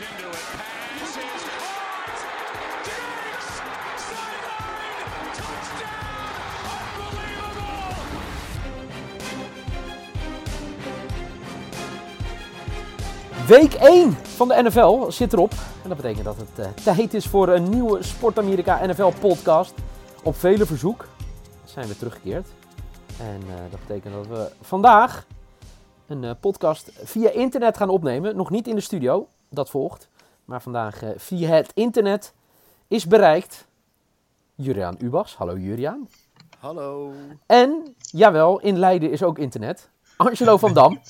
into it. Pass is caught. Diggs! Sideline! Touchdown! Unbelievable! Week 1 van de NFL zit erop. En dat betekent dat het eh, tijd is voor een nieuwe Sport Amerika NFL podcast. Op vele verzoek zijn we teruggekeerd. En eh, dat betekent dat we vandaag een eh, podcast via internet gaan opnemen. Nog niet in de studio, dat volgt. Maar vandaag eh, via het internet is bereikt Juriaan Ubas. Hallo Juriaan. Hallo. En, jawel, in Leiden is ook internet. Angelo van Dam.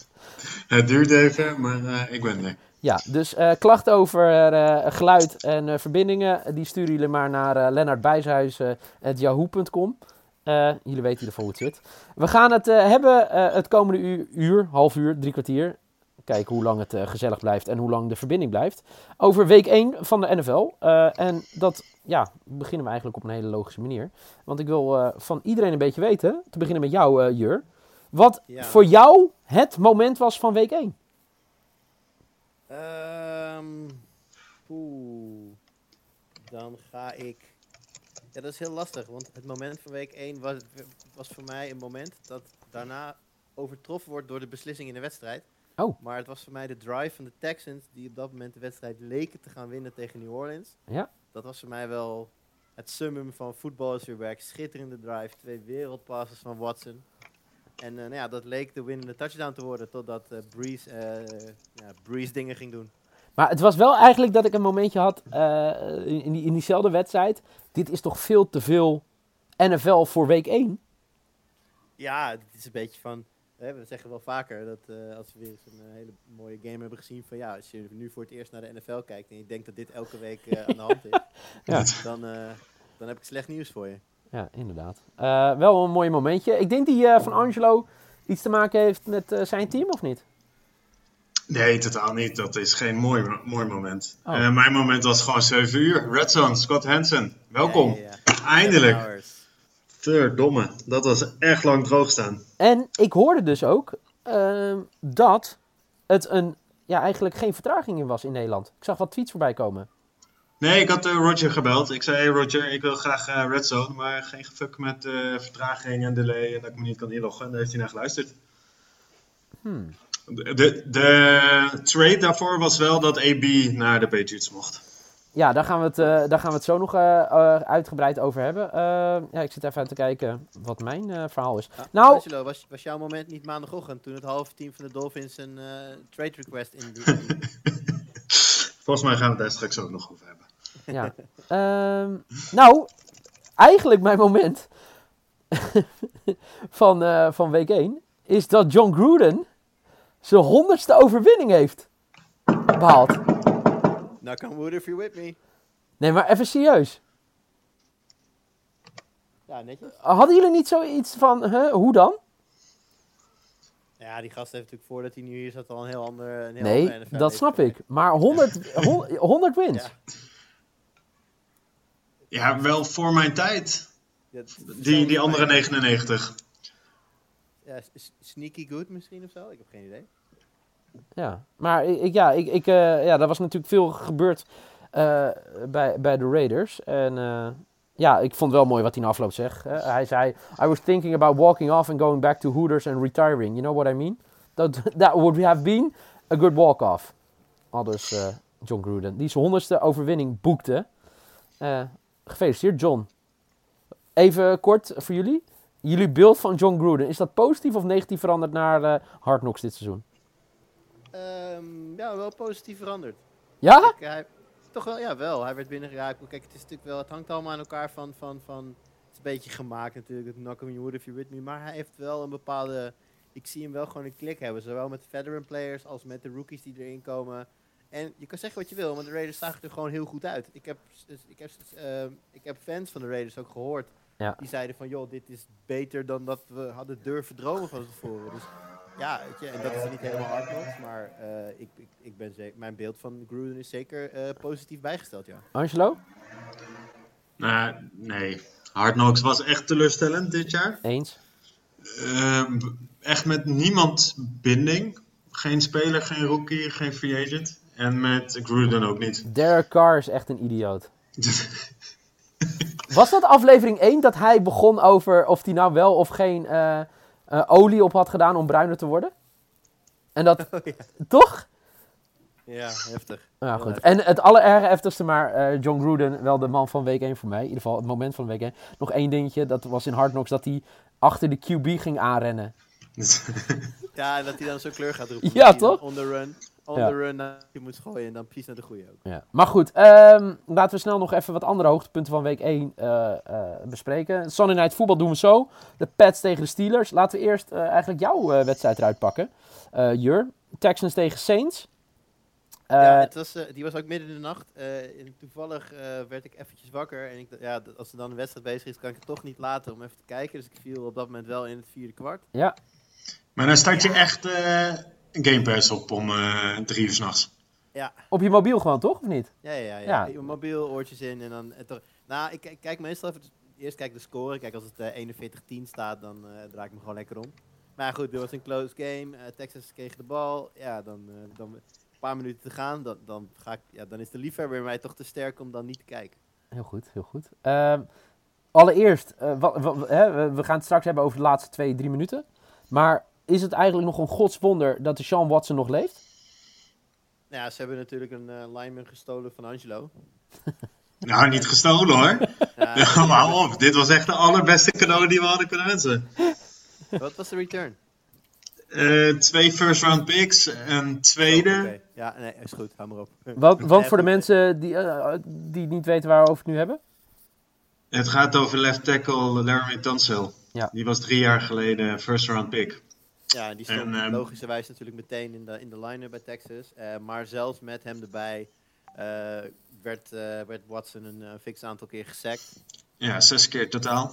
Het duurt even, maar eh, ik ben er. Ja, dus eh, klachten over geluid en verbindingen, die sturen jullie maar naar uh, lennartbijshuis.yahoo.com. Eh, jullie weten hiervoor hoe het zit. We gaan het hebben het komende uur, uur, half uur, drie kwartier. Kijken hoe lang het eh, gezellig blijft en hoe lang de verbinding blijft. Over week 1 van de NFL. Eh, en dat ja, beginnen we eigenlijk op een hele logische manier. Want ik wil eh, van iedereen een beetje weten, te beginnen met jou Jur. Wat Ja. voor jou het moment was van week 1. Ehm Oeh. Dan ga ik. Ja, dat is heel lastig, want het moment van week 1 was, was voor mij een moment dat daarna overtroffen wordt door de beslissing in de wedstrijd. Oh. Maar het was voor mij de drive van de Texans, die op dat moment de wedstrijd leken te gaan winnen tegen New Orleans. Ja. Dat was voor mij wel het summum van voetbal is weer werk. Schitterende drive, twee wereldpasses van Watson. En eh, nou ja, dat leek de winnende touchdown te worden, totdat eh Breeze, eh, ja, Breeze dingen ging doen. Maar het was wel eigenlijk dat ik een momentje had in, in, die, in diezelfde wedstrijd. Dit is toch veel te veel NFL voor week 1? Ja, het is een beetje van. We zeggen wel vaker dat eh, als we weer eens een eh, hele mooie game hebben gezien. van ja, als je nu voor het eerst naar de NFL kijkt. en je denkt dat dit elke week eh, aan de hand is. Ja. dan, eh, dan heb ik slecht nieuws voor je. Ja, inderdaad. Eh, wel een mooi momentje. Ik denk die eh, van Angelo iets te maken heeft met eh, zijn team, of niet? Nee, totaal niet. Dat is geen mooi, mooi moment. Oh. Eh, mijn moment was gewoon 7 uur. Red Zone, Scott Hansen. Welkom. Ja, ja, ja. Eindelijk. Verdomme. Dat was echt lang droog staan. En ik hoorde dus ook ehm, dat het een, ja, eigenlijk geen vertraging in was in Nederland. Ik zag wat tweets voorbij komen. Nee, ik had eh, Roger gebeld. Ik zei, hey Roger, ik wil graag eh, Red Zone. Maar geen gefuck met eh, vertraging en delay en dat ik me niet kan inloggen. En daar heeft hij naar geluisterd. Hmm. De, de, de trade daarvoor was wel dat AB naar de Patriots mocht. Ja, daar gaan, we het, eh, daar gaan we het zo nog eh, eh, uitgebreid over hebben. Eh, ja, ik zit even aan te kijken wat mijn eh, verhaal is. Ah, Nou- Angelo, was, was jouw moment niet maandagochtend toen het halve team van de Dolphins een trade request indiende? Volgens mij gaan we het daar straks ook nog over hebben. Ja. Ehm, nou, eigenlijk mijn moment van, eh, van week 1 is dat John Gruden zijn honderdste overwinning heeft behaald. Knock on wood if you're with me. Nee, maar even serieus. Ja, netjes. Hadden jullie niet zoiets van, huh, hoe dan? Ja, die gast heeft natuurlijk voordat hij nu hier zat al een heel ander... Een heel Nee, ander dat snap ik. Maar 100, hon- 100 wins. Ja. Ja, wel voor mijn tijd. Ja, Die, die andere 99. Ja, sneaky good misschien of zo? Ik heb geen idee. Ja, maar ik, ja, ik, ik, eh, ja, er was natuurlijk veel gebeurd eh, bij, bij de Raiders. En eh, ja, ik vond wel mooi wat hij na afloop zegt. hij zei, I was thinking about walking off and going back to Hooters and retiring. You know what I mean? That, that would have been a good walk-off. Aldus John Gruden, die zijn honderdste overwinning boekte. Gefeliciteerd, John. Even kort voor jullie. Jullie beeld van John Gruden, is dat positief of negatief veranderd naar Hard Knocks dit seizoen? Ehm, ja, wel positief veranderd. Ja? Hij, toch wel, ja, wel. Hij werd binnengeraakt. Kijk, het is natuurlijk wel, het hangt allemaal aan elkaar van, van, van het is een beetje gemaakt natuurlijk, het knock on wood if you're with me, maar hij heeft wel een bepaalde, ik zie hem wel gewoon een klik hebben, zowel met veteran players als met de rookies die erin komen. En je kan zeggen wat je wil, maar de Raiders zagen er gewoon heel goed uit. Ik heb, dus- ik heb, ehm, ik heb fans van de Raiders ook gehoord. Ja. Die zeiden van, joh, dit is beter dan dat we hadden durven dromen van tevoren. Dus ja, weet je, en dat is niet helemaal hard nog, maar eh, ik, ik, ik ben zeker, mijn beeld van Gruden is zeker eh, positief bijgesteld, ja. Angelo? Nou, nee. Hard Knocks was echt teleurstellend dit jaar. Eens. Ehm, echt met niemand binding. Geen speler, geen rookie, geen free agent. En met Gruden ook niet. Derek Carr is echt een idioot. Was dat aflevering 1 dat hij begon over of hij nou wel of geen eh, olie op had gedaan om bruiner te worden? En dat, Oh, ja. toch? ja, heftig. Ja, goed. heftig. En het allerergste, maar eh, John Gruden, wel de man van week 1 voor mij. In ieder geval het moment van week 1. Nog één dingetje, dat was in Hard Knocks, dat hij achter de QB ging aanrennen. Ja, en dat hij dan zo'n kleur gaat roepen. Ja, toch? On the run, on Ja. the run, naar je moet gooien en dan precies naar de goede ook. Ja. Maar goed, ehm, laten we snel nog even wat andere hoogtepunten van week 1 eh, eh, bespreken. Sunday Night Football doen we zo. De Pats tegen de Steelers. Laten we eerst eh, eigenlijk jouw eh, wedstrijd eruit pakken. Eh Jur, Texans tegen Saints. Eh, ja, het was, die was ook midden in de nacht. eh, en toevallig eh, werd ik eventjes wakker. En ik, ja, als er dan een wedstrijd bezig is, kan ik het toch niet laten om even te kijken. Dus ik viel op dat moment wel in het vierde kwart. ja, Maar dan start je echt eh Game Pass op om eh drie uur s'nachts. Ja, op je mobiel gewoon, toch? Of niet? ja, ja. ja, Ja. ja. Mobiel, oortjes in en dan... en toch- nou, ik, kijk- kijk meestal even... Eerst kijk de score. Kijk, als het eh 41-10 staat, dan eh, draai ik me gewoon lekker om. Maar goed, dit was een close game. Eh, Texas kreeg de bal. Ja, dan, eh, dan een paar minuten te gaan. Dan, dan, ga ik, ja, dan is de liefhebber in mij toch te sterk om dan niet te kijken. Heel goed, heel goed. Ehm, allereerst, eh, wat, wat- hè, we- we gaan het straks hebben over de laatste twee, drie minuten. Maar is het eigenlijk nog een godswonder dat de Sean Watson nog leeft? Nou ja, ze hebben natuurlijk een eh lineman gestolen van Angelo. Nou, niet gestolen hoor. Ja, Ja, hou op. Dit was echt de allerbeste cadeau die we hadden kunnen wensen. wat was de return? Eh, twee first round picks, een tweede. Oh. Ja, nee, is goed. Hou maar op. Want, want voor de mensen die, eh, die niet weten waar we over het nu hebben. Het gaat over left tackle Laramie Tunsil. Ja. Die was drie jaar geleden first round pick. Ja, die stond En, ehm, logischerwijs natuurlijk meteen in de, in de line-up bij Texas. Eh, maar zelfs met hem erbij eh, werd, eh, werd Watson een fix aantal keer gesackt. Ja, zes keer totaal.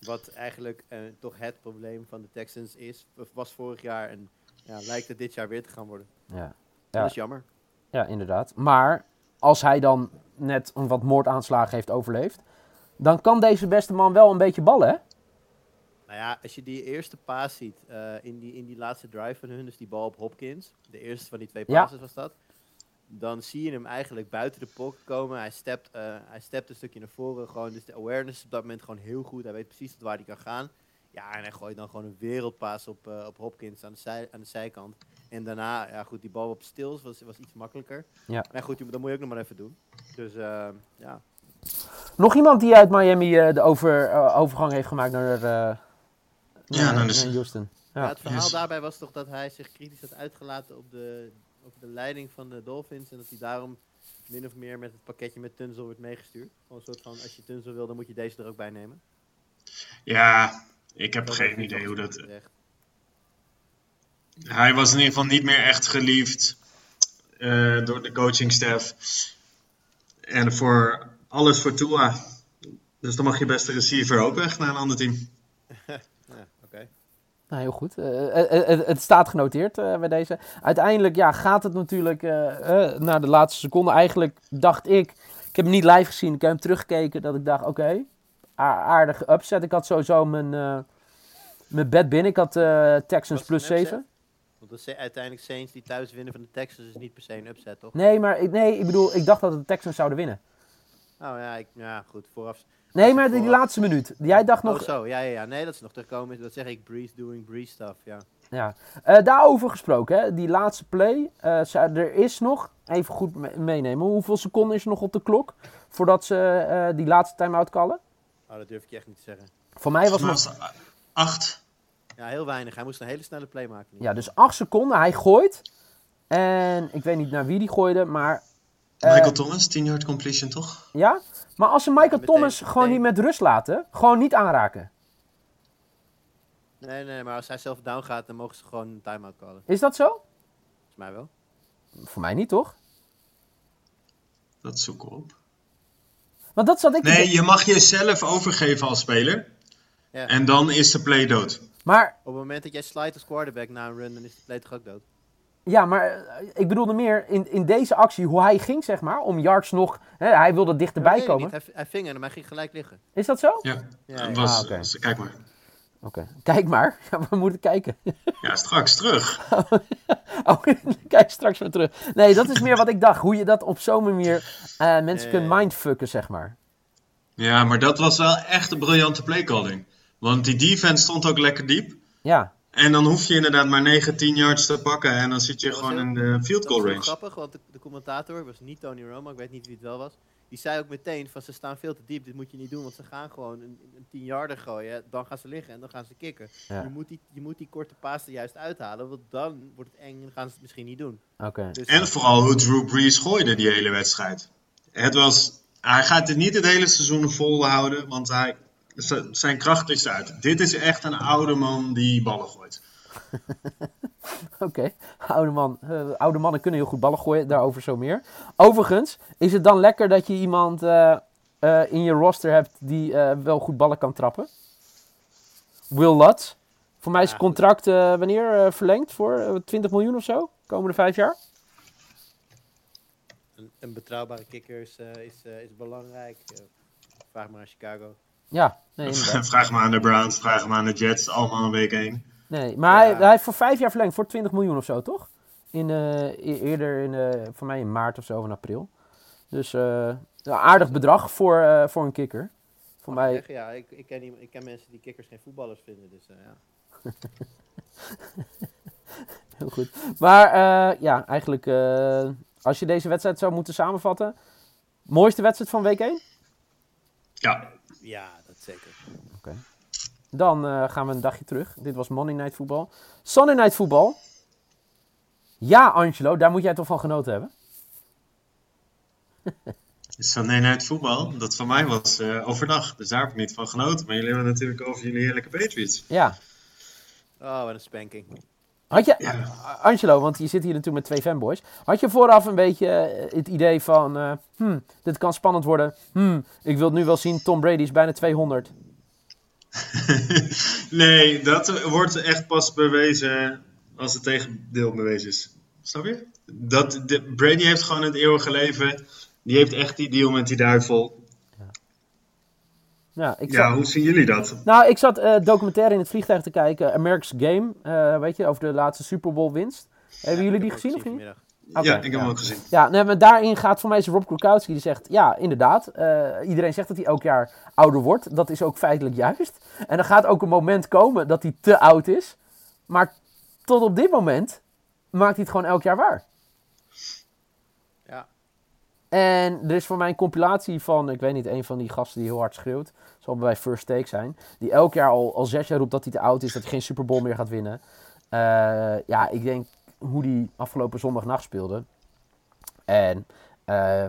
Wat eigenlijk eh, toch het probleem van de Texans is. Was vorig jaar en ja, lijkt het dit jaar weer te gaan worden. Ja. Dat Ja. is jammer. ja, inderdaad. Maar als hij dan net een wat moordaanslagen heeft overleefd, dan kan deze beste man wel een beetje ballen, hè? Nou ja, als je die eerste paas ziet eh, in, die, in die laatste drive van hun, dus die bal op Hopkins, de eerste van die twee Ja. passes was dat, dan zie je hem eigenlijk buiten de pocket komen. Hij stept, eh, hij stept een stukje naar voren, gewoon, dus de awareness is op dat moment gewoon heel goed. Hij weet precies tot waar hij kan gaan. Ja, en hij gooit dan gewoon een wereldpaas op, eh, op Hopkins aan de, zij, aan de zijkant. En daarna, ja goed, die bal op stils was, was iets makkelijker. Ja. Maar goed, dat moet je ook nog maar even doen. Dus ja, Nog iemand die uit Miami de over, overgang heeft gemaakt naar, naar, Ja, naar de- naar Houston. Ja, Ja. het verhaal Yes. daarbij was toch dat hij zich kritisch had uitgelaten op de, op de leiding van de Dolphins. En dat hij daarom min of meer met het pakketje met Tunzel wordt meegestuurd. Gewoon een soort van, als je Tunzel wil, dan moet je deze er ook bij nemen. Ja, ik heb Dat geen is idee hoe dat... terecht. Hij was in ieder geval niet meer echt geliefd eh, door de coachingstaff. En voor alles voor Tua. Dus dan mag je beste receiver ook weg naar een ander team. Nou, heel goed. Eh, eh, eh, het staat genoteerd bij deze. Uiteindelijk ja, gaat het natuurlijk naar de laatste seconde. Eigenlijk dacht ik, ik heb hem niet live gezien, ik heb hem teruggekeken, dat ik dacht, oké, a- aardige upset. Ik had sowieso mijn, mijn bed binnen. Ik had Texans plus een upset? 7. Want uiteindelijk Saints die thuis winnen van de Texans is niet per se een upset, toch? Nee, maar ik, nee, ik bedoel, ik dacht dat de Texans zouden winnen. Nou ja, ik, ja goed, vooraf. Nee, maar die, die laatste minuut. Jij dacht nog, Oh zo, ja, ja, ja. Nee, dat is nog terugkomen. Dat zeg ik, Breeze doing Breeze stuff, ja. Ja, Eh, daarover gesproken, hè, die laatste play. eh, er is nog, even goed me- meenemen, hoeveel seconden is er nog op de klok voordat ze eh, die laatste time-out callen? Oh, dat durf ik je echt niet te zeggen. Voor mij was het nog, acht. Ja, heel weinig. Hij moest een hele snelle play maken. ja, dus 8 seconden. Hij gooit. En ik weet niet naar wie die gooide, maar Michael Thomas, 10 yard completion toch? ja. Maar als ze Michael Thomas gewoon niet met rust laten, gewoon niet aanraken. Nee, nee, maar als hij zelf down gaat, dan mogen ze gewoon een time-out callen. Is dat zo? Volgens mij wel. Voor mij niet, toch? Dat zoeken we op. Want dat zat ik Nee, je mag jezelf overgeven als speler. Ja. En dan is de play dood. Maar Op het moment dat jij slide als quarterback na een run, dan is de play toch ook dood. Ja, maar eh, ik bedoelde meer in, in deze actie hoe hij ging, zeg maar, om yards nog. Hè, hij wilde dichterbij ik komen. niet. Hij, hij ving hem, maar hij ging gelijk liggen. Is dat zo? Ja, Ja, ja. was, Ah, was- kijk maar. Oké, kijk maar. Ja, we moeten kijken. Ja, straks terug. Oh, kijk straks weer terug. Nee, dat is meer wat ik dacht. Hoe je dat op zo'n manier eh, mensen kunt Eh. mindfucken, zeg maar. Ja, maar dat was wel echt een briljante playcalling. Want die defense stond ook lekker diep. Ja, En dan hoef je inderdaad maar 9, 10 yards te pakken. En dan zit je Dat gewoon heel- in de field goal range. grappig, want de, de commentator was niet Tony Romo, ik weet niet wie het wel was. Die zei ook meteen van ze staan veel te diep, dit moet je niet doen, want ze gaan gewoon een, een 10 yarder gooien, dan gaan ze liggen en dan gaan ze kicken. Ja. Je, moet die, je moet die korte paas er juist uithalen, want dan wordt het eng en dan gaan ze het misschien niet doen. oké. Dus, En vooral hoe Drew Brees gooide die hele wedstrijd. Het was, hij gaat het niet het hele seizoen volhouden, want hij, zijn kracht is uit. Dit is echt een oude man die ballen gooit. Oké, oude, man, eh, oude mannen kunnen heel goed ballen gooien, daarover zo meer. Overigens, is het dan lekker dat je iemand eh, eh, in je roster hebt die eh, wel goed ballen kan trappen? Will Lutz. Voor mij is het contract eh, wanneer eh, verlengd voor eh, 20 miljoen of zo? Komende vijf jaar? een, een betrouwbare kicker is, eh, is, is belangrijk. Vraag maar aan Chicago. Ja, nee, vraag maar aan de Browns, vraag maar aan de Jets, allemaal een week één. Nee, maar hij, Ja. hij heeft voor vijf jaar verlengd, voor 20 miljoen of zo, toch? In, eh, e- eerder, in, eh, voor mij in maart of zo, of in april. Dus eh, een aardig bedrag voor, eh, voor een kikker. Voor Mag ik mij, zeggen, ja, ik, ik, ken iemand- ik ken mensen die kikkers geen voetballers vinden, dus eh, ja. heel goed. Maar eh, ja, eigenlijk, eh, als je deze wedstrijd zou moeten samenvatten. Mooiste wedstrijd van week 1? Ja, Ja, dat zeker. Dan eh, gaan we een dagje terug. Dit was Monday Night Football. Sunday Night Football. Ja, Angelo, daar moet jij toch van genoten hebben? Sunday Night voetbal, dat van mij was eh, overdag. Dus daar heb ik niet van genoten. Maar jullie hebben natuurlijk over jullie heerlijke Patriots. Ja. Oh, wat een spanking. Had je, Ja. Angelo, want je zit hier natuurlijk met twee fanboys. Had je vooraf een beetje eh, het idee van, eh, hmm, dit kan spannend worden. Hmm, ik wil het nu wel zien, Tom Brady is bijna 200. nee, dat wordt echt pas bewezen als het tegendeel bewezen is. Snap je? Dat, de, Brady heeft gewoon het eeuwige leven. Die heeft echt die deal met die duivel. Ja, ik Ja, zat, hoe zien jullie dat? nou, ik zat eh, documentaire in het vliegtuig te kijken, America's Game, eh, weet je, over de laatste Super Bowl winst. Hebben jullie die gezien of niet? vanmiddag. Ja, ik heb ja. hem ook gezien. Ja, nee, maar daarin gaat voor mij is Rob Gronkowski die zegt, ja, inderdaad, eh, iedereen zegt dat hij elk jaar ouder wordt. Dat is ook feitelijk juist. En er gaat ook een moment komen dat hij te oud is. Maar tot op dit moment maakt hij het gewoon elk jaar waar. En er is voor mij een compilatie van, ik weet niet, een van die gasten die heel hard schreeuwt. Zal bij First Take zijn. Die elk jaar al, al zes jaar roept dat hij te oud is, dat hij geen Super Bowl meer gaat winnen. Eh, ja, ik denk hoe die afgelopen zondagnacht speelde. En, eh,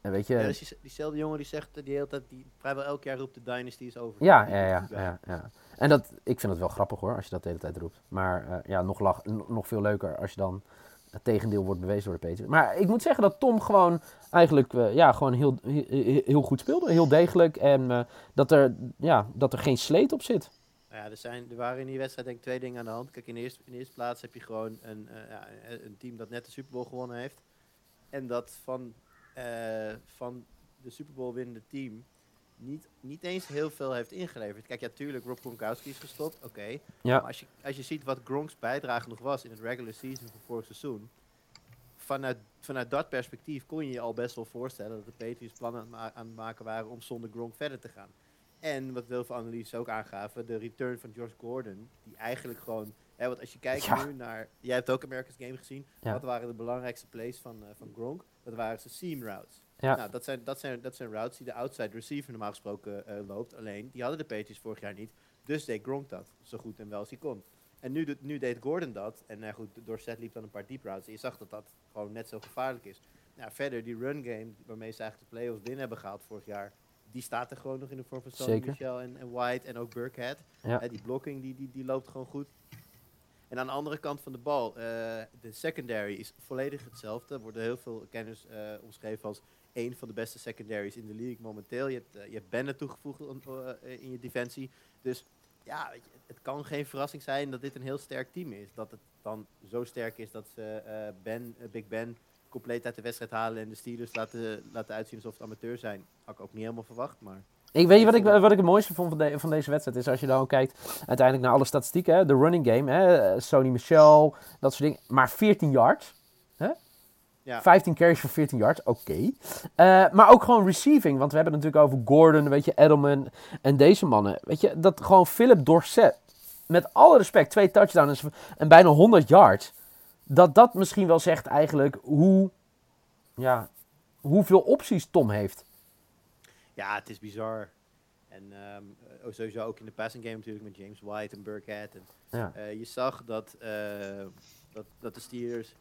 en weet je... Ja, dus die- diezelfde jongen die zegt die hele tijd, die vrijwel elk jaar roept de Dynasty is over. Ja, ja, ja, ja, ja. En dat, ik vind het wel grappig hoor, als je dat de hele tijd roept. Maar eh, ja, nog, lach, nog veel leuker als je dan het tegendeel wordt bewezen door de Patriots. Maar ik moet zeggen dat Tom gewoon eigenlijk eh, ja, gewoon heel, heel, goed speelde. Heel degelijk. En eh, dat, er, ja, dat er geen sleet op zit. Nou Ja, er, zijn, er waren in die wedstrijd denk ik twee dingen aan de hand. Kijk, in de eerste, in eerste plaats heb je gewoon een, eh, ja, een- team dat net de Super Bowl gewonnen heeft. En dat van, van de Super Bowl winnende team niet, niet eens heel veel heeft ingeleverd. Kijk, ja, tuurlijk, Rob Gronkowski is gestopt, oké. Ja. Maar als je, als je ziet wat Gronk's bijdrage nog was in het regular season van vorig seizoen. Vanuit, vanuit dat perspectief kon je je al best wel voorstellen dat de Patriots plannen aan, aan het maken waren om zonder Gronk verder te gaan. En wat veel van analyses ook aangaven, de return van Josh Gordon. Die eigenlijk gewoon. Hè, want als je kijkt Ja. nu naar. Jij hebt ook America's Game gezien. Ja. Wat waren de belangrijkste plays van, eh, van Gronk? Dat waren zijn seam routes. Ja. Nou, dat zijn, dat, zijn, dat zijn routes die de outside receiver normaal gesproken eh, loopt. Alleen, die hadden de Patriots vorig jaar niet. Dus deed Gronk dat. Zo goed en wel als hij kon. En nu, nu deed Gordon dat. En nou goed, door Seth liep dan een paar deep routes. En je zag dat dat gewoon net zo gevaarlijk is. Nou, verder, die run game waarmee ze eigenlijk de playoffs binnen hebben gehaald vorig jaar. Die staat er gewoon nog in de vorm van Zeker. Michel en, en White en ook Burkhead. Ja. Die blocking die, die, die loopt gewoon goed. En aan de andere kant van de bal, eh, de secondary is volledig hetzelfde. Er worden heel veel kenners eh, omschreven als een van de beste secondaries in de league momenteel. Je hebt, eh, je toegevoegd eh, in je defensie. Dus ja, weet je, het kan geen verrassing zijn dat dit een heel sterk team is. Dat het dan zo sterk is dat ze eh, ben, eh, Big Ben compleet uit de wedstrijd halen en de Steelers laten, laten uitzien alsof het amateur zijn. Had ik ook niet helemaal verwacht, maar Ik weet wat ik, wat ik het mooiste vond van, van deze wedstrijd is als je dan kijkt uiteindelijk naar alle statistieken, de running game, hè, Sony Michel, dat soort dingen, maar 14 yards. Hè? Ja. 15 carries voor 14 yards, oké. Eh, maar ook gewoon receiving, want we hebben het natuurlijk over Gordon, weet je, Edelman en deze mannen. Weet je, dat gewoon Philip Dorset, met alle respect, twee touchdowns en bijna 100 yards, dat dat misschien wel zegt eigenlijk hoe, ja, hoeveel opties Tom heeft. Ja, het is bizar. En eh, sowieso ook in de passing game natuurlijk met James White en Burkhead. En, Ja. eh, je zag dat, dat, dat de Steelers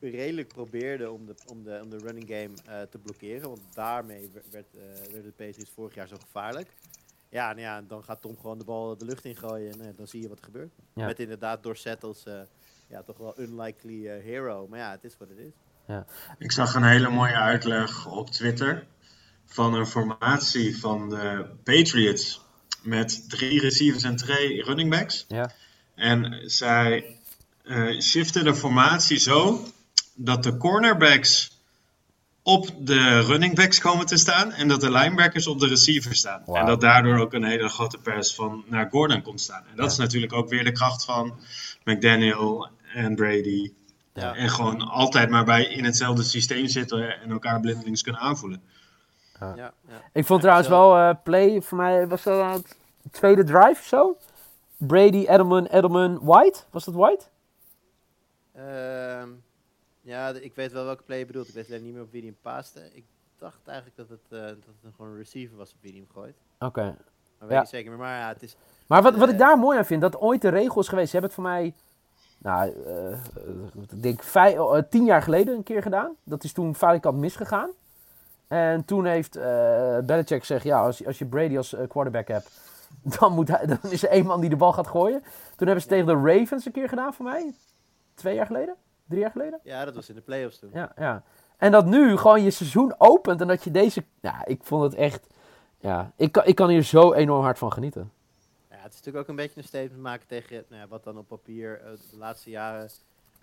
redelijk probeerden om de, om de, om de running game eh, te blokkeren. Want daarmee werd, werd, eh, werden de Patriots vorig jaar zo gevaarlijk. Ja, nou ja, dan gaat Tom gewoon de bal de lucht ingooien en eh, dan zie je wat er gebeurt. Ja. Met inderdaad Dorset als eh, ja, toch wel unlikely hero. Maar ja, het is wat het is. Ik zag een hele mooie uitleg op Twitter van een formatie van de Patriots met drie receivers en twee running backs. Ja. En zij eh shiften de formatie zo dat de cornerbacks op de running backs komen te staan en dat de linebackers op de receivers staan. En dat daardoor ook een hele grote pass van naar Gordon komt staan. En dat Ja. is natuurlijk ook weer de kracht van McDaniel en Brady. Ja. En gewoon altijd maar bij in hetzelfde systeem zitten en elkaar blindelings kunnen aanvoelen. Ja, ja. Ik vond trouwens wel eh, play, voor mij was dat aan het tweede drive of zo. Brady, Edelman, Edelman, White. Was dat White? Ehm, ja, ik weet wel welke play je bedoelt. Ik weet alleen niet meer op wie die hem paaste. Ik dacht eigenlijk dat het, eh, dat het een, gewoon een receiver was op wie die hem gooit. Oké. Maar weet Ja. niet zeker meer. Maar ja, het is... Maar wat, wat ik Eh. daar mooi aan vind, dat ooit de regel is geweest. Ze hebben het voor mij, nou, eh, ik denk vijf, tien jaar geleden een keer gedaan. Dat is toen valikant misgegaan. En toen heeft eh Belichick gezegd, ja, als, je- als je Brady als quarterback hebt, dan, moet hij, dan is er één man die de bal gaat gooien. Toen hebben ze tegen de Ravens een keer gedaan voor mij. Twee jaar geleden? Drie jaar geleden? Ja, dat was in de playoffs toen. Ja, ja. En dat nu gewoon je seizoen opent en dat je deze... Ja, ik vond het echt... Ja, ik kan, ik kan hier zo enorm hard van genieten. Ja, het is natuurlijk ook een beetje een statement maken tegen nou ja, wat dan op papier eh, de laatste jaren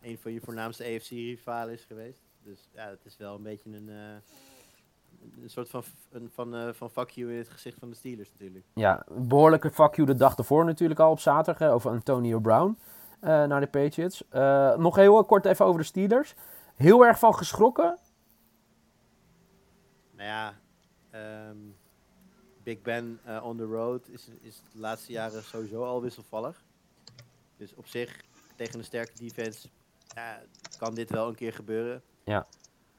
een van je voornaamste AFC-rivalen is geweest. Dus ja, het is wel een beetje een, eh, een soort van, een, van, eh, van fuck you in het gezicht van de Steelers natuurlijk. Ja, een behoorlijke fuck you de dag ervoor natuurlijk al op zaterdag hè, over Antonio Brown naar de Patriots. Eh, nog heel kort even over de Steelers. Heel erg van geschrokken. Nou ja, ehm, Big Ben eh, on the road is, is de laatste jaren sowieso al wisselvallig. Dus op zich, tegen een sterke defense, ja, kan dit wel een keer gebeuren. Ja.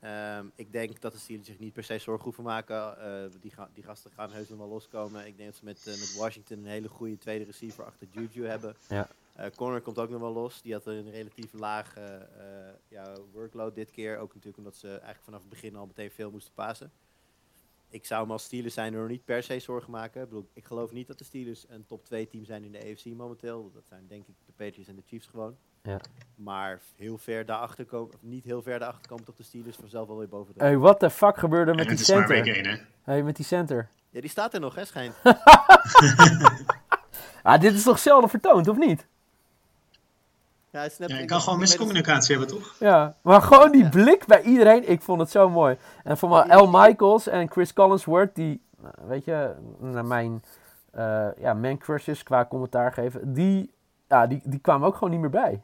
Ehm, ik denk dat de Steelers zich niet per se zorgen hoeven maken. Eh, die, ga- die gasten gaan heus nog wel loskomen. Ik denk dat ze met, eh, met Washington een hele goede tweede receiver achter Juju hebben. Ja. Eh, Corner komt ook nog wel los. Die had een relatief lage eh, ja, workload dit keer. Ook natuurlijk omdat ze eigenlijk vanaf het begin al meteen veel moesten pasen. Ik zou hem als Steelers zijn er nog niet per se zorgen maken. Ik, bedoel, ik geloof niet dat de Steelers een top 2 team zijn in de AFC momenteel. Dat zijn denk ik de Patriots en de Chiefs gewoon. Ja. Maar heel ver daarachter komen, of niet heel ver daarachter komen toch de Steelers vanzelf wel weer boven de Hey, what the fuck gebeurde En met die het is maar week center? 1, hè? Hey, met die center. Ja, die staat er nog, hè, schijnt. Ah, dit is toch zelden vertoond, of niet? Ja, hij snapt- Ja, je ik- kan gewoon miscommunicatie hebben, toch? Ja, maar gewoon die Ja. blik bij iedereen, ik vond het zo mooi. En voor mij Al Michaels en Chris Collinsworth, die, nou, weet je, naar mijn eh ja, man crushes qua commentaar geven, die, ja, die, die kwamen ook gewoon niet meer bij.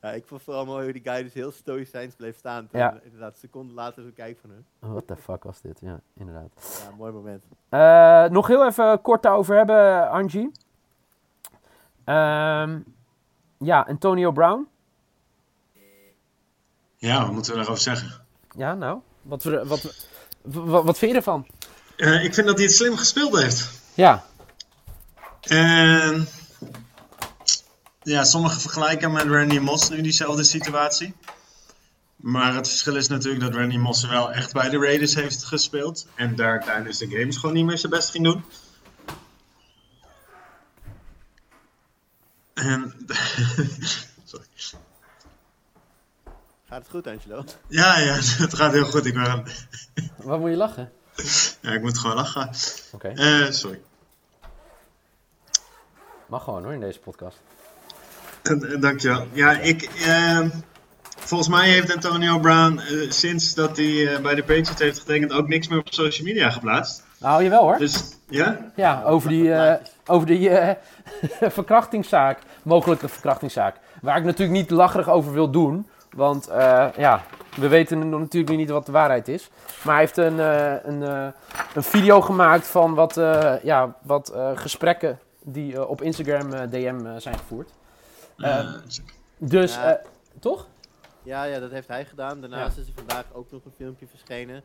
Ja, ik vond vooral mooi hoe die guy dus heel stoïcijns bleef staan. Toen, Ja. Inderdaad, seconden later zo kijk van hun. What the fuck was dit? Ja, inderdaad. Ja, mooi moment. Eh, nog heel even kort daarover hebben, Angie. Ehm, ja, Antonio Brown. Ja, wat moeten we daarover zeggen? Ja, nou, wat, wat, wat, wat, vind je ervan? Eh, ik vind dat hij het slim gespeeld heeft. Ja, En ja, sommigen vergelijken met Randy Moss nu diezelfde situatie. Maar het verschil is natuurlijk dat Randy Moss wel echt bij de Raiders heeft gespeeld. En daar tijdens de games gewoon niet meer zijn best ging doen. En. Sorry. Gaat het goed, Angelo? Ja, ja, het gaat heel goed. Ik, ben, wat moet je lachen? ja, ik moet gewoon lachen. Oké, Eh, sorry. mag gewoon hoor in deze podcast. Eh, Dankjewel. Ja, ik. ehm, volgens mij heeft Antonio Brown eh, sinds dat hij eh, bij de Patriots heeft getekend ook niks meer op social media geplaatst. Nou, jawel hoor. Dus ja, Ja, over die, eh, over die eh, verkrachtingszaak, mogelijke verkrachtingszaak. Waar ik natuurlijk niet lacherig over wil doen. Want eh, ja, we weten natuurlijk niet wat de waarheid is. Maar hij heeft een, eh, een, eh, een video gemaakt van wat, eh, ja, wat eh, gesprekken die eh, op Instagram DM eh, zijn gevoerd. Dus, Ja. eh, toch? Ja, ja, dat heeft hij gedaan. Daarnaast is er vandaag ook nog een filmpje verschenen.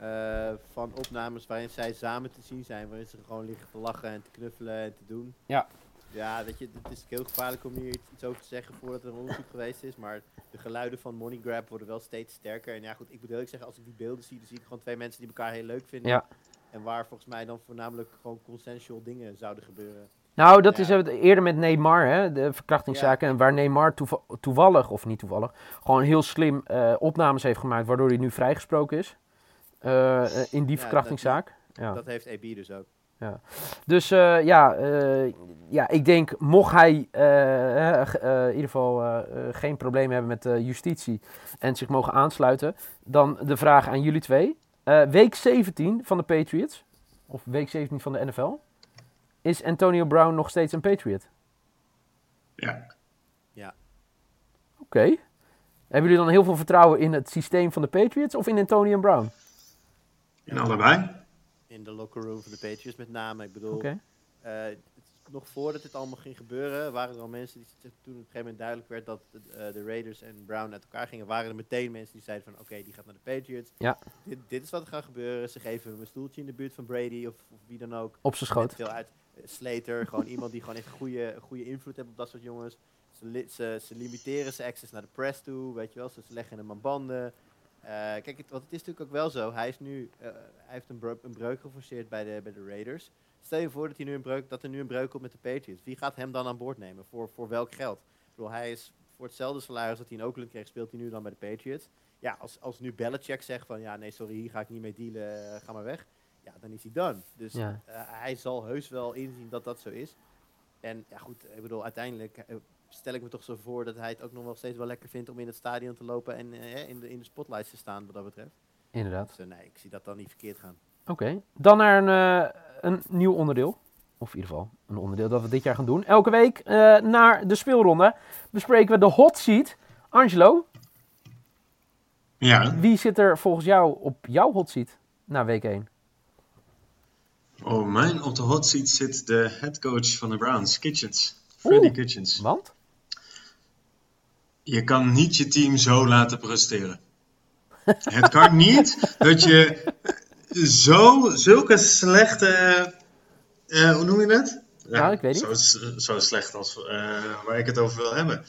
Eh, van opnames waarin zij samen te zien zijn. Waarin ze gewoon liggen te lachen en te knuffelen en te doen. Ja. Ja, weet je, het is heel gevaarlijk om hier iets, over te zeggen voordat er een onderzoek geweest is. Maar de geluiden van Money Grab worden wel steeds sterker. En ja, goed, ik moet eerlijk zeggen, als ik die beelden zie, dan zie ik gewoon twee mensen die elkaar heel leuk vinden. Ja. En waar volgens mij dan voornamelijk gewoon consensual dingen zouden gebeuren. Nou, dat Ja. is eerder met Neymar, hè, de verkrachtingszaken. En waar Neymar toeva- toevallig, of niet toevallig, gewoon heel slim eh, opnames heeft gemaakt, waardoor hij nu vrijgesproken is. Eh, eh, in die Ja, verkrachtingszaak. Ja. Dat heeft AB dus ook. Dus eh, ja, eh, ja, ik denk, mocht hij in ieder geval geen probleem hebben met justitie en zich mogen aansluiten, dan de vraag aan jullie twee. Eh, week 17 van de Patriots, of week 17 van de NFL, is Antonio Brown nog steeds een Patriot? ja. Oké. Hebben jullie dan heel veel vertrouwen in het systeem van de Patriots of in Antonio Brown? In allebei. In de locker room van de Patriots met name. Ik bedoel, Oké. Eh, het nog voordat dit allemaal ging gebeuren, waren er al mensen die toen op een gegeven moment duidelijk werd dat de, eh, de Raiders en Brown uit elkaar gingen, waren er meteen mensen die zeiden van oké, die gaat naar de Patriots. Ja. Dit, dit is wat er gaat gebeuren. Ze geven hem een stoeltje in de buurt van Brady of, of wie dan ook. Op zijn schoot. Veel uit. Eh, Slater, gewoon iemand die gewoon echt goede, goede invloed heeft op dat soort jongens. Ze, li- ze, ze limiteren zijn access naar de press toe, weet je wel. Ze, ze leggen hem aan banden. Eh, kijk, het, want het is natuurlijk ook wel zo. Hij, is nu, eh, hij heeft een, breuk- een breuk geforceerd bij de, bij de Raiders. Stel je voor dat, hij nu een breuk, dat er nu een breuk komt met de Patriots. Wie gaat hem dan aan boord nemen? Voor, voor welk geld? Ik bedoel, hij is voor hetzelfde salaris dat hij in Oakland kreeg, speelt hij nu dan bij de Patriots. Ja, als, als nu Belichick zegt van ja, nee, sorry, hier ga ik niet mee dealen, eh, ga maar weg. Ja, dan is hij done. Dus Ja. hij zal heus wel inzien dat dat zo is. En ja, goed, ik bedoel, uiteindelijk stel ik me toch zo voor dat hij het ook nog wel steeds wel lekker vindt om in het stadion te lopen en eh, in, de, in de spotlights te staan, wat dat betreft. Inderdaad. Dus eh, nee, ik zie dat dan niet verkeerd gaan. Oké, dan naar een, eh, een nieuw onderdeel. Of in ieder geval een onderdeel dat we dit jaar gaan doen. Elke week eh, naar de speelronde bespreken we de hot seat. Angelo, Ja. wie zit er volgens jou op jouw hot seat na week 1? Oh, mijn op de hot seat zit de headcoach van de Browns, Kitchens. Freddy Oeh. Kitchens. Want? Je kan niet je team zo laten presteren. Het kan niet dat je zo, zulke slechte. eh, hoe noem je dat? Nou, ik weet niet. Zo, zo slecht als eh, waar ik het over wil hebben.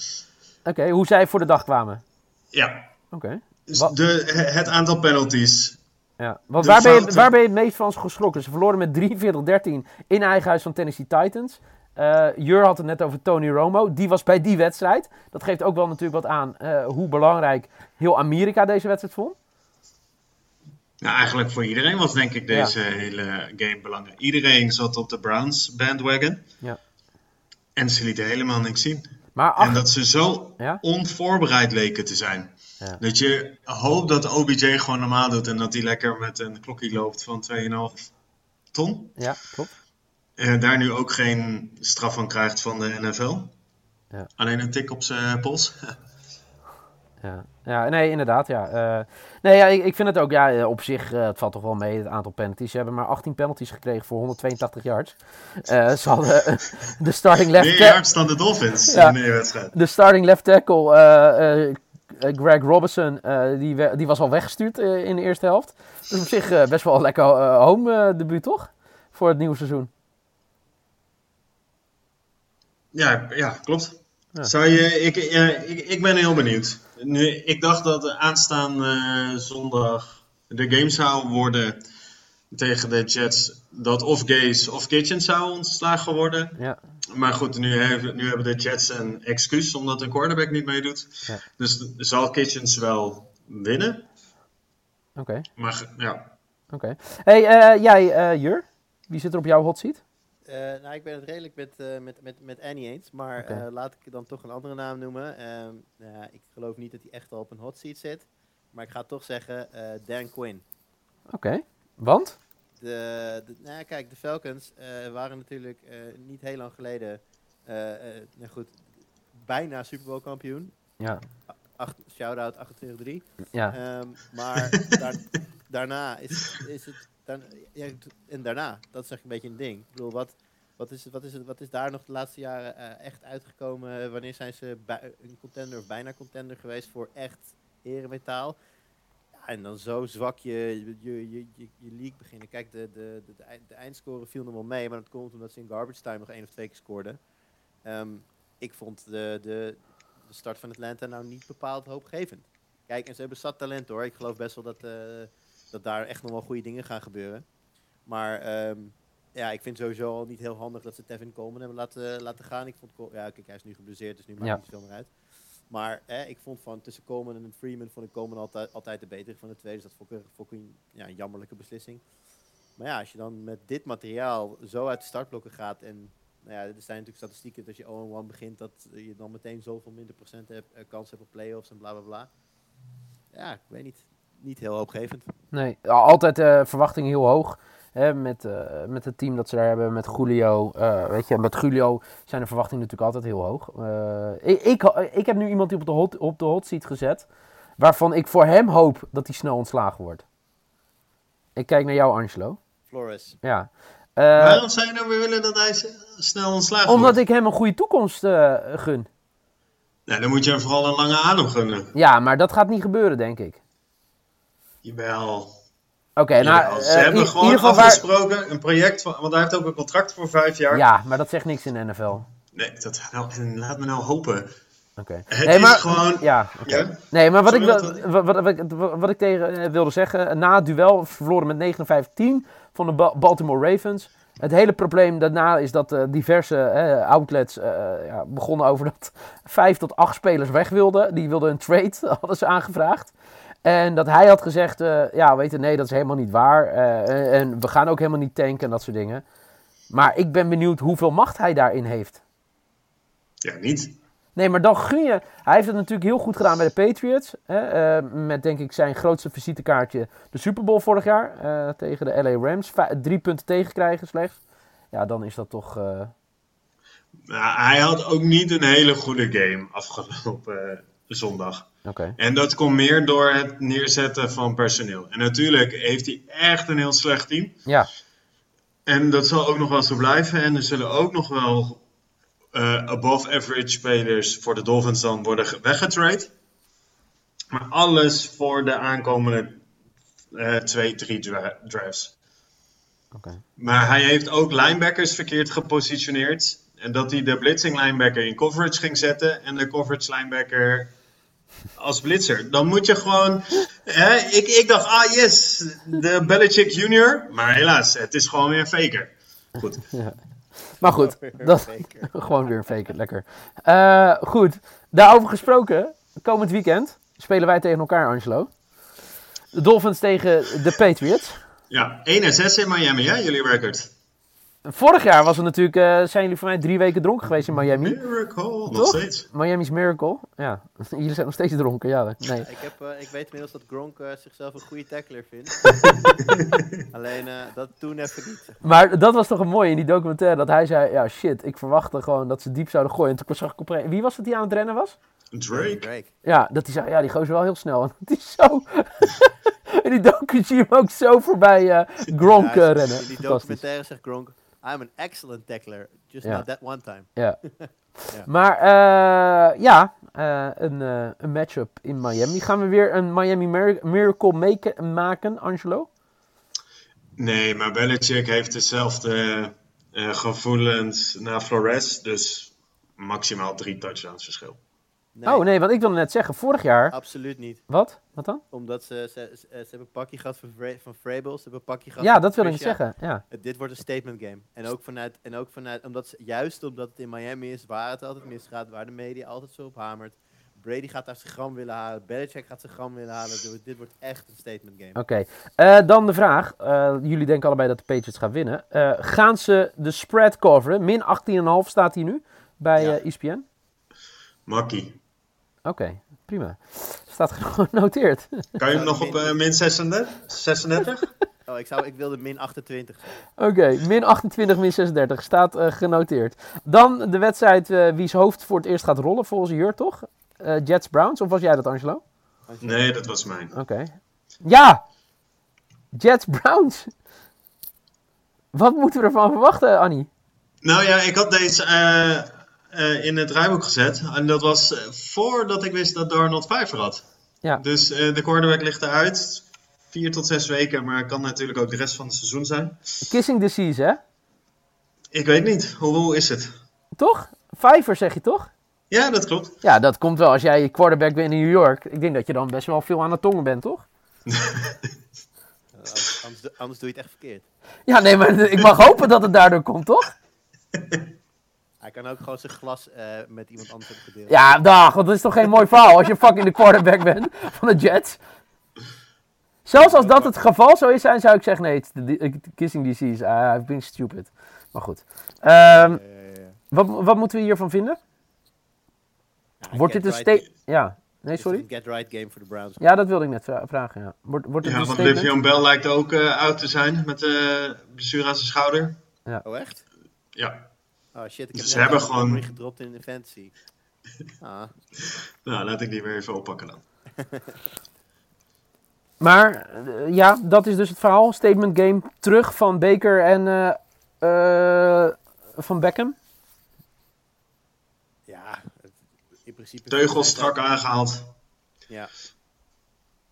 Oké, hoe zij voor de dag kwamen. Ja, Oké. de, het aantal penalties. Ja. Want waar ben, je, waar ben je het meest van geschrokken? Ze verloren met 43-13 in eigen huis van Tennessee Titans. Eh Jur had het net over Tony Romo. Die was bij die wedstrijd. Dat geeft ook wel natuurlijk wat aan eh, hoe belangrijk heel Amerika deze wedstrijd vond. Nou, eigenlijk voor iedereen was denk ik deze hele game belangrijk. Iedereen zat op de Browns bandwagon. Ja. En ze lieten helemaal niks zien. Maar En dat ze zo Ja? onvoorbereid leken te zijn. Ja. Dat je hoopt dat OBJ gewoon normaal doet en dat hij lekker met een klokje loopt van 2,5 ton. ja, klopt. En daar nu ook geen straf van krijgt van de NFL. Ja. Alleen een tik op zijn pols. Ja, ja nee, inderdaad. Ja. Eh, nee, ja, ik, ik vind het ook, ja, eh, op zich, eh, het valt toch wel mee, het aantal penalties. Ze hebben maar 18 penalties gekregen voor 182 yards. Eh, ze hadden eh, de starting left Meer tackle. yards dan de Dolphins Ja. in de wedstrijd. De starting left tackle, eh, eh, eh, Greg Robinson, eh, die, die was al weggestuurd eh, in de eerste helft. Dus op zich eh, best wel een lekker eh, home eh, debuut, toch? Voor het nieuwe seizoen. Ja, ja klopt. Ja. Zou je, ik, ik, ik ben heel benieuwd. Nu, ik dacht dat aanstaande eh, zondag de game zou worden tegen de Jets. Dat of Gaze of Kitchen zou ontslagen worden. Ja, Maar goed, nu hebben, nu hebben de Jets een excuus omdat de quarterback niet meedoet. Ja. Dus zal Kitchens wel winnen. oké. Maar ja, oké. hey, eh, jij, eh, Jur, wie zit er op jouw hot seat? Eh, nou, ik ben het redelijk met, eh, met, met, met Annie eens. Maar eh, laat ik dan toch een andere naam noemen. Ehm, nou ik geloof niet dat hij echt al op een hot seat zit. Maar ik ga toch zeggen Dan Quinn. Oké. Want? De, de, nou ja, kijk, de Falcons waren natuurlijk niet heel lang geleden nou goed, bijna Super Bowl kampioen. Ja. Shout-out 28-3. Ja. Ehm, maar daar- daarna is, is het. Dan, en daarna, dat is echt een beetje een ding. Ik bedoel, wat, wat, is, wat, is, wat is daar nog de laatste jaren eh, echt uitgekomen? Wanneer zijn ze een contender of bijna contender geweest voor echt eremetaal? Ja, en dan zo zwak je, je, je, je, league beginnen. Kijk, de, de, de, de eindscore viel nog wel mee, maar dat komt omdat ze in garbage time nog één of twee keer scoorden. Ehm, ik vond de, de, de start van Atlanta nou niet bepaald hoopgevend. Kijk, en ze hebben zat talent hoor. Ik geloof best wel dat, eh, dat daar echt nog wel goede dingen gaan gebeuren. Maar ehm, ja, ik vind sowieso al niet heel handig dat ze Tevin Coleman hebben laten, laten gaan. Ik vond, ja, kijk, hij is nu geblesseerd, dus nu maakt Ja. het niet zoveel meer uit. Maar eh, ik vond van tussen Coleman en Freeman vond ik Coleman altijd, altijd de betere van de twee. Dus dat vond ik, een- vond ik een, ja, een jammerlijke beslissing. Maar ja, als je dan met dit materiaal zo uit de startblokken gaat en nou ja, er zijn natuurlijk statistieken dat als je 0-1 begint, dat je dan meteen zoveel minder procent hebt, eh, kans hebt op playoffs en bla bla bla. Ja, ik weet niet. Niet heel hoopgevend. Nee, altijd eh verwachtingen heel hoog. Hè, met, eh, met het team dat ze daar hebben, met Julio. eh, weet je, met Julio zijn de verwachtingen natuurlijk altijd heel hoog. Eh, ik, ik, ik heb nu iemand die op de, hot, op de hot seat gezet. Waarvan ik voor hem hoop dat hij snel ontslagen wordt. Ik kijk naar jou, Angelo. Flores. Ja. Eh, Waarom zou je nou weer willen dat hij snel ontslagen omdat wordt? ik hem een goede toekomst eh, gun. Nou, dan moet je hem vooral een lange adem gunnen. Ja, maar dat gaat niet gebeuren, denk ik. Jawel. Oké, nou, Jawel. eh, Ze hebben in gewoon ieder geval waar... afgesproken een project van, want hij heeft ook een contract voor vijf jaar. Ja, maar dat zegt niks in de NFL. Nee, dat, nou, laat me nou hopen. Oké. Het Nee, is maar- gewoon... Ja, oké. Ja? Nee, maar wat ik, Sorry, wat- wat, ik tegen eh, wilde zeggen, na het duel verloren met 59-10 van de Ba- Baltimore Ravens. Het hele probleem daarna is dat eh, diverse outlets ja, begonnen over dat vijf tot acht spelers weg wilden. Die wilden een trade, hadden ze aangevraagd. En dat hij had gezegd, eh, ja, weet je, nee, dat is helemaal niet waar. Eh, en, en we gaan ook helemaal niet tanken en dat soort dingen. Maar ik ben benieuwd hoeveel macht hij daarin heeft. Ja, niet. Nee, maar dan gun je. Hij heeft het natuurlijk heel goed gedaan bij de Patriots. Hè, eh, met denk ik zijn grootste visitekaartje de Super Bowl vorig jaar. eh, tegen de LA Rams. Drie punten tegenkrijgen slechts. Ja, dan is dat toch. eh, Nou, hij had ook niet een hele goede game afgelopen eh, zondag. En dat komt meer door het neerzetten van personeel. En natuurlijk heeft hij echt een heel slecht team. Ja, En dat zal ook nog wel zo blijven. En er zullen ook nog wel eh, above average spelers voor de Dolphins dan worden ge- weggetrade. Maar alles voor de aankomende eh, twee, drie dra- drafts. oké. Maar hij heeft ook linebackers verkeerd gepositioneerd. En dat hij de blitzing linebacker in coverage ging zetten en de coverage linebacker als blitzer. Dan moet je gewoon. Hè, ik, ik dacht, ah yes, de Belichick Junior. Maar helaas, het is gewoon weer een faker. Goed. Maar goed, dat, faker. gewoon weer een fake, lekker. Eh, goed, daarover gesproken. Komend weekend spelen wij tegen elkaar, Angelo. De Dolphins tegen de Patriots. Ja, 1 en 6 in Miami, hè, jullie record. Vorig jaar was het natuurlijk, eh, zijn jullie voor mij drie weken dronken geweest in Miami. Miracle, nog Toch? steeds. Miami's Miracle. Ja, jullie zijn nog steeds dronken, ja. Nee. Ik, heb, eh, ik weet inmiddels dat Gronk eh, zichzelf een goede tackler vindt. Alleen eh, dat toen even niet. Maar dat was toch een mooie in die documentaire, dat hij zei, ja shit, ik verwachtte gewoon dat ze diep zouden gooien. En toen zag ik op wie was het die aan het rennen was? Drake. Drake. Ja, dat hij zei, ja die gozer wel heel snel. En is zo... in die docu zie je hem ook zo voorbij eh, Gronk Ja, eh, in rennen. die Fantastisch. documentaire zegt Gronk, I'm an excellent tackler, just not that one time. Ja. Ja. Maar eh, ja, eh, een, eh, een matchup in Miami. Gaan we weer een Miami Mir- Miracle make- maken, Angelo? Nee, maar Belichick heeft dezelfde eh, gevoelens naar Flores. Dus maximaal drie touchdowns verschil. Nee, Oh nee, want ik wilde net zeggen, vorig jaar... absoluut niet. Wat? Wat dan? Omdat ze, ze, ze, ze hebben een pakje gehad van, Vra- van Vrabel, ze hebben een pakje gehad Ja, van dat wil ik zeggen. Ja. Dit wordt een statement game. En ook vanuit, en ook vanuit omdat ze, juist omdat het in Miami is, waar het altijd misgaat, waar de media altijd zo op hamert. Brady gaat daar zijn gram willen halen. Belichick gaat zijn gram willen halen. Dit, dit wordt echt een statement game. Oké. Eh, dan de vraag. eh, jullie denken allebei dat de Patriots gaan winnen. Eh, gaan ze de spread coveren? Min 18,5 staat hier nu bij Ja. ESPN. Makkie. Oké, prima. Staat genoteerd. Kan je hem nog op eh, min 36? 36? Oh, ik, zou, ik wilde min 28 zeggen. Oké, min 28, min 36 staat eh, genoteerd. Dan de wedstrijd eh wie's hoofd voor het eerst gaat rollen volgens Jur, toch? Eh, Jets Browns, of was jij dat, Angelo? Nee, dat was mijn. Oké. Ja! Jets Browns. Wat moeten we ervan verwachten, Annie? Nou ja, ik had deze eh, in het rijboek gezet. En dat was eh, voordat ik wist dat Darnold 5 had. Ja. Dus eh, de quarterback ligt eruit. Vier tot zes weken, maar het kan natuurlijk ook de rest van het seizoen zijn. Kissing disease, hè? Ik weet niet, hoe, hoe is het? Toch? Vijver zeg je toch? Ja, dat klopt. Ja, dat komt wel als jij quarterback bent in New York. Ik denk dat je dan best wel veel aan de tongen bent, toch? Anders, anders doe je het echt verkeerd. Ja, nee, maar ik mag hopen dat het daardoor komt, toch? Hij kan ook gewoon zijn glas eh, met iemand anders hebben gedeeld. Ja, dag, want dat is toch geen mooi verhaal als je fucking de quarterback bent van de Jets. Zelfs als dat het geval zou zijn, zou ik zeggen, nee, di- kissing disease. Ah, I've been stupid. Maar goed. Ehm, Ja, ja, ja. wat, wat moeten we hiervan vinden? Ja, Wordt dit een right Ja, nee, sorry? een get right game voor de Browns. Ja, dat wilde ik net vra- vragen, ja. Wordt, wordt het Ja, een want? Le'Veon Bell lijkt ook eh, oud te zijn met de blessure aan zijn schouder. Oh, echt? Ja, Oh shit, ik heb Ze net hebben gewoon- gedropt in de fantasy. Ah, nou laat ik die weer even oppakken dan. Maar eh, ja, dat is dus het verhaal. Statement game terug van Baker en eh, eh, van Beckham. ja, het- in principe... Teugels strak aangehaald. Ja.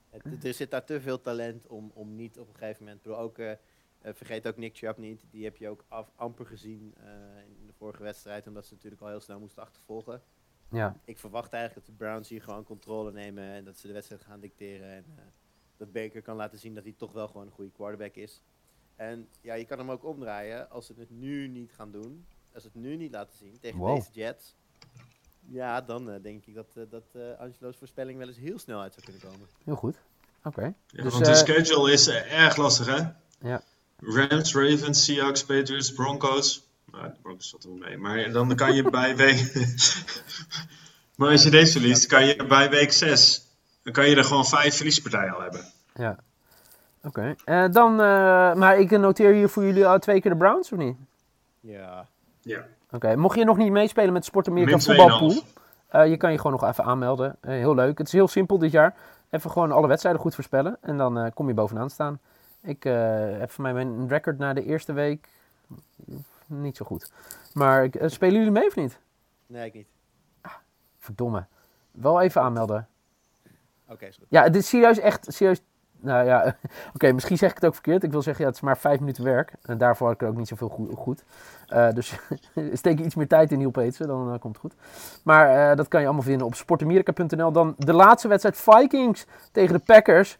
Het, er zit daar te veel talent om, om niet op een gegeven moment... Ik bedoel, ook, vergeet ook Nick Chubb niet. Die heb je ook af, amper gezien eh, in vorige wedstrijd. Omdat ze natuurlijk al heel snel moesten achtervolgen. Ja, Ik verwacht eigenlijk dat de Browns hier gewoon controle nemen. En dat ze de wedstrijd gaan dicteren. En eh, dat Baker kan laten zien dat hij toch wel gewoon een goede quarterback is. En ja, je kan hem ook omdraaien. Als ze het nu niet gaan doen. Als ze het nu niet laten zien tegen Wow. deze Jets. Ja, dan eh, denk ik dat, eh, dat eh, Angelo's voorspelling wel eens heel snel uit zou kunnen komen. heel goed. Oké. Ja, Dus, want de schedule is erg lastig, hè? Ja. Rams, Ravens, Seahawks, Patriots, Broncos. Nou, de Broncos zat er wel mee. Maar dan kan je bij week... maar als je deze verliest, kan je bij week 6... Dan kan je er gewoon vijf verliespartijen al hebben. Ja. Oké. Eh, dan, eh, maar ik noteer hier voor jullie al twee keer de Browns, of niet? Ja. Ja. Oké. Mocht je nog niet meespelen met Sport Amerika voetbalpool, 2,5. eh, je kan je gewoon nog even aanmelden. Heel leuk. Het is heel simpel dit jaar. Even gewoon alle wedstrijden goed voorspellen en dan eh, kom je bovenaan staan. Ik eh, heb voor mij mijn record na de eerste week niet zo goed. Maar eh, spelen jullie mee of niet? Nee, ik niet. Verdomme. Wel even aanmelden. Oké, is goed. Ja, dit is serieus echt, serieus. Nou ja, oké, misschien zeg ik het ook verkeerd. Ik wil zeggen, ja, het is maar vijf minuten werk. En daarvoor had ik er ook niet zoveel goed. goed. Eh, dus steek iets meer tijd in Hiel Peetsen, dan eh, komt het goed. Maar eh, dat kan je allemaal vinden op sportamerika.nl. Dan de laatste wedstrijd, Vikings tegen de Packers.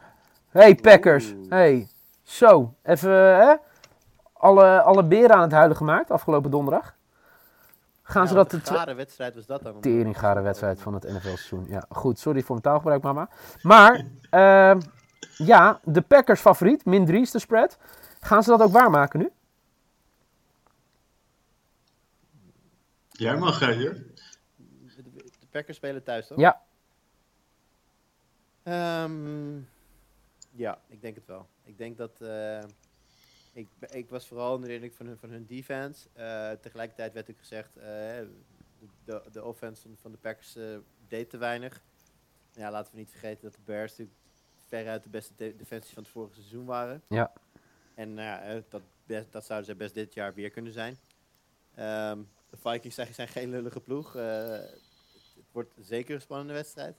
Hey Packers, hey. Zo, even hè? Alle, alle beren aan het huilen gemaakt afgelopen donderdag. Gaan ze dat... de een gare wedstrijd was dat dan? teringgare wedstrijd van het NFL-seizoen. Ja, goed. Sorry voor mijn taalgebruik, mama. Maar, ehm, ja, de Packers favoriet. Min 3 is de spread. Gaan ze dat ook waarmaken nu? Jij mag, hier. De, de Packers spelen thuis, toch? Ja. Ehm, ja, ik denk het wel. Ik denk dat. eh, ik, ik was vooral onder de indruk van hun, van hun defense. Eh, tegelijkertijd werd ook gezegd. eh, de, de offense van, de Packers eh, deed te weinig. Ja, laten we niet vergeten dat de Bears natuurlijk veruit de beste de- defensie van het vorige seizoen waren. Ja. En dat, best, dat zouden ze best dit jaar weer kunnen zijn. Ehm, de Vikings zijn, zijn geen lullige ploeg. Het, wordt zeker een spannende wedstrijd.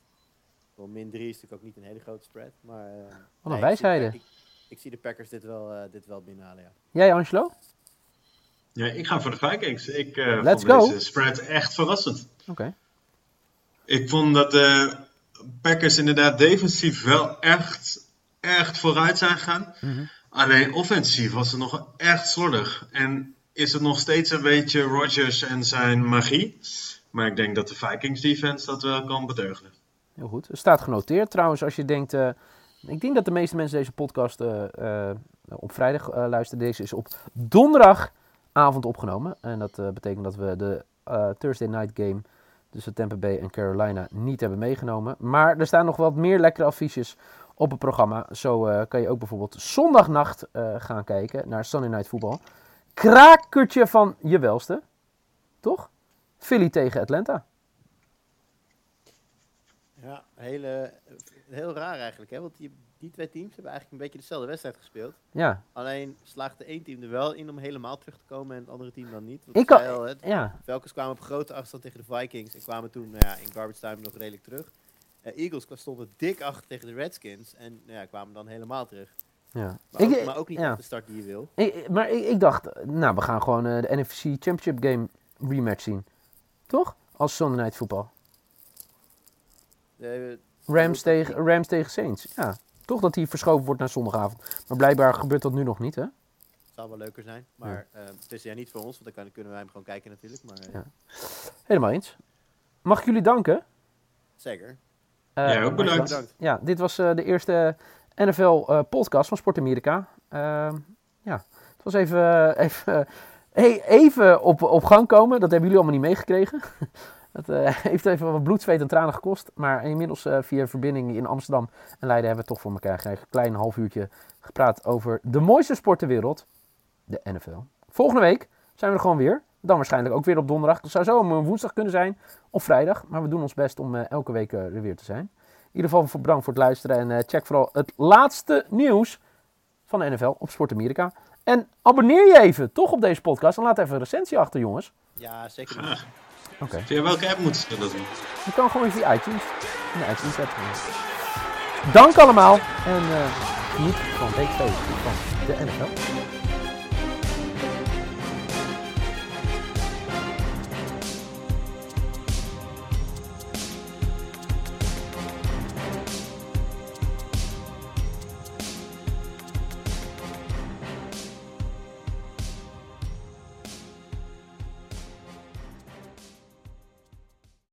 Wel, min 3 is natuurlijk ook niet een hele grote spread. Maar, eh, een nee, Ik, ik zie de Packers dit wel, eh, dit wel binnenhalen, ja. Jij, Angelo? Ja, ik ga voor de Vikings. Ik eh Let's vond go. deze spread echt verrassend. Oké. Ik vond dat de Packers inderdaad defensief wel echt, echt vooruit zijn gegaan. Mhm. Alleen offensief was het nog echt slordig. En is het nog steeds een beetje Rodgers en zijn magie. Maar ik denk dat de Vikings defense dat wel kan beteugelen. heel goed. Het staat genoteerd trouwens als je denkt... eh, ik denk dat de meeste mensen deze podcast eh, eh, op vrijdag eh, luisteren. Deze is op donderdagavond opgenomen. En dat betekent dat we de Thursday night game tussen Tampa Bay en Carolina niet hebben meegenomen. Maar er staan nog wat meer lekkere affiches op het programma. Zo kan je ook bijvoorbeeld zondagnacht gaan kijken naar Sunday Night Football. Krakertje van je welste. Toch? Philly tegen Atlanta. Ja, hele, heel raar eigenlijk, hè? Want die, die twee teams hebben eigenlijk een beetje dezelfde wedstrijd gespeeld. Ja, Alleen slaagde één team er wel in om helemaal terug te komen en het andere team dan niet. Want Ik kan- al, ja. Falcons kwamen op grote afstand tegen de Vikings en kwamen toen nou ja, in garbage time nog redelijk terug. Eh, Eagles stonden dik achter tegen de Redskins en nou ja, kwamen dan helemaal terug. ja. Maar, ook, Ik- maar ook niet ja. op de start die je wil. Ik- maar ik, ik dacht, nou, we gaan gewoon eh, de NFC Championship Game rematch zien. Toch? Als Sunday Night Football. Rams tegen, Rams tegen Saints. Ja, toch dat die verschoven wordt naar zondagavond. Maar blijkbaar gebeurt dat nu nog niet, hè? zou wel leuker zijn. Maar eh, het is ja niet voor ons, want dan kunnen wij hem gewoon kijken natuurlijk. Maar eh, Ja. Helemaal eens. Mag ik jullie danken? zeker. Eh, Ja, ook bedankt. Bedankt. Ja, dit was eh, de eerste NFL-podcast van Sport Amerika. Ehm, ja, het was even, even, eh, even op, op gang komen. Dat hebben jullie allemaal niet meegekregen. Het eh, heeft even wat bloed, zweet en tranen gekost. Maar inmiddels eh, via verbinding in Amsterdam en Leiden hebben we het toch voor elkaar gekregen. Een klein half uurtje gepraat over de mooiste sport ter wereld. De NFL. Volgende week zijn we er gewoon weer. Dan waarschijnlijk ook weer op donderdag. Dat zou zo een woensdag kunnen zijn. Of vrijdag. Maar we doen ons best om eh, elke week er weer te zijn. In ieder geval bedankt voor het luisteren. En check vooral het laatste nieuws van de NFL op Sport Amerika. En abonneer je even toch op deze podcast. En laat even een recensie achter, jongens. Ja, zeker. Oké. via welke app moeten ze dat doen? Je kan gewoon via iTunes. In de iTunes app. Dank allemaal. En eh geniet van week 2 van de NFL.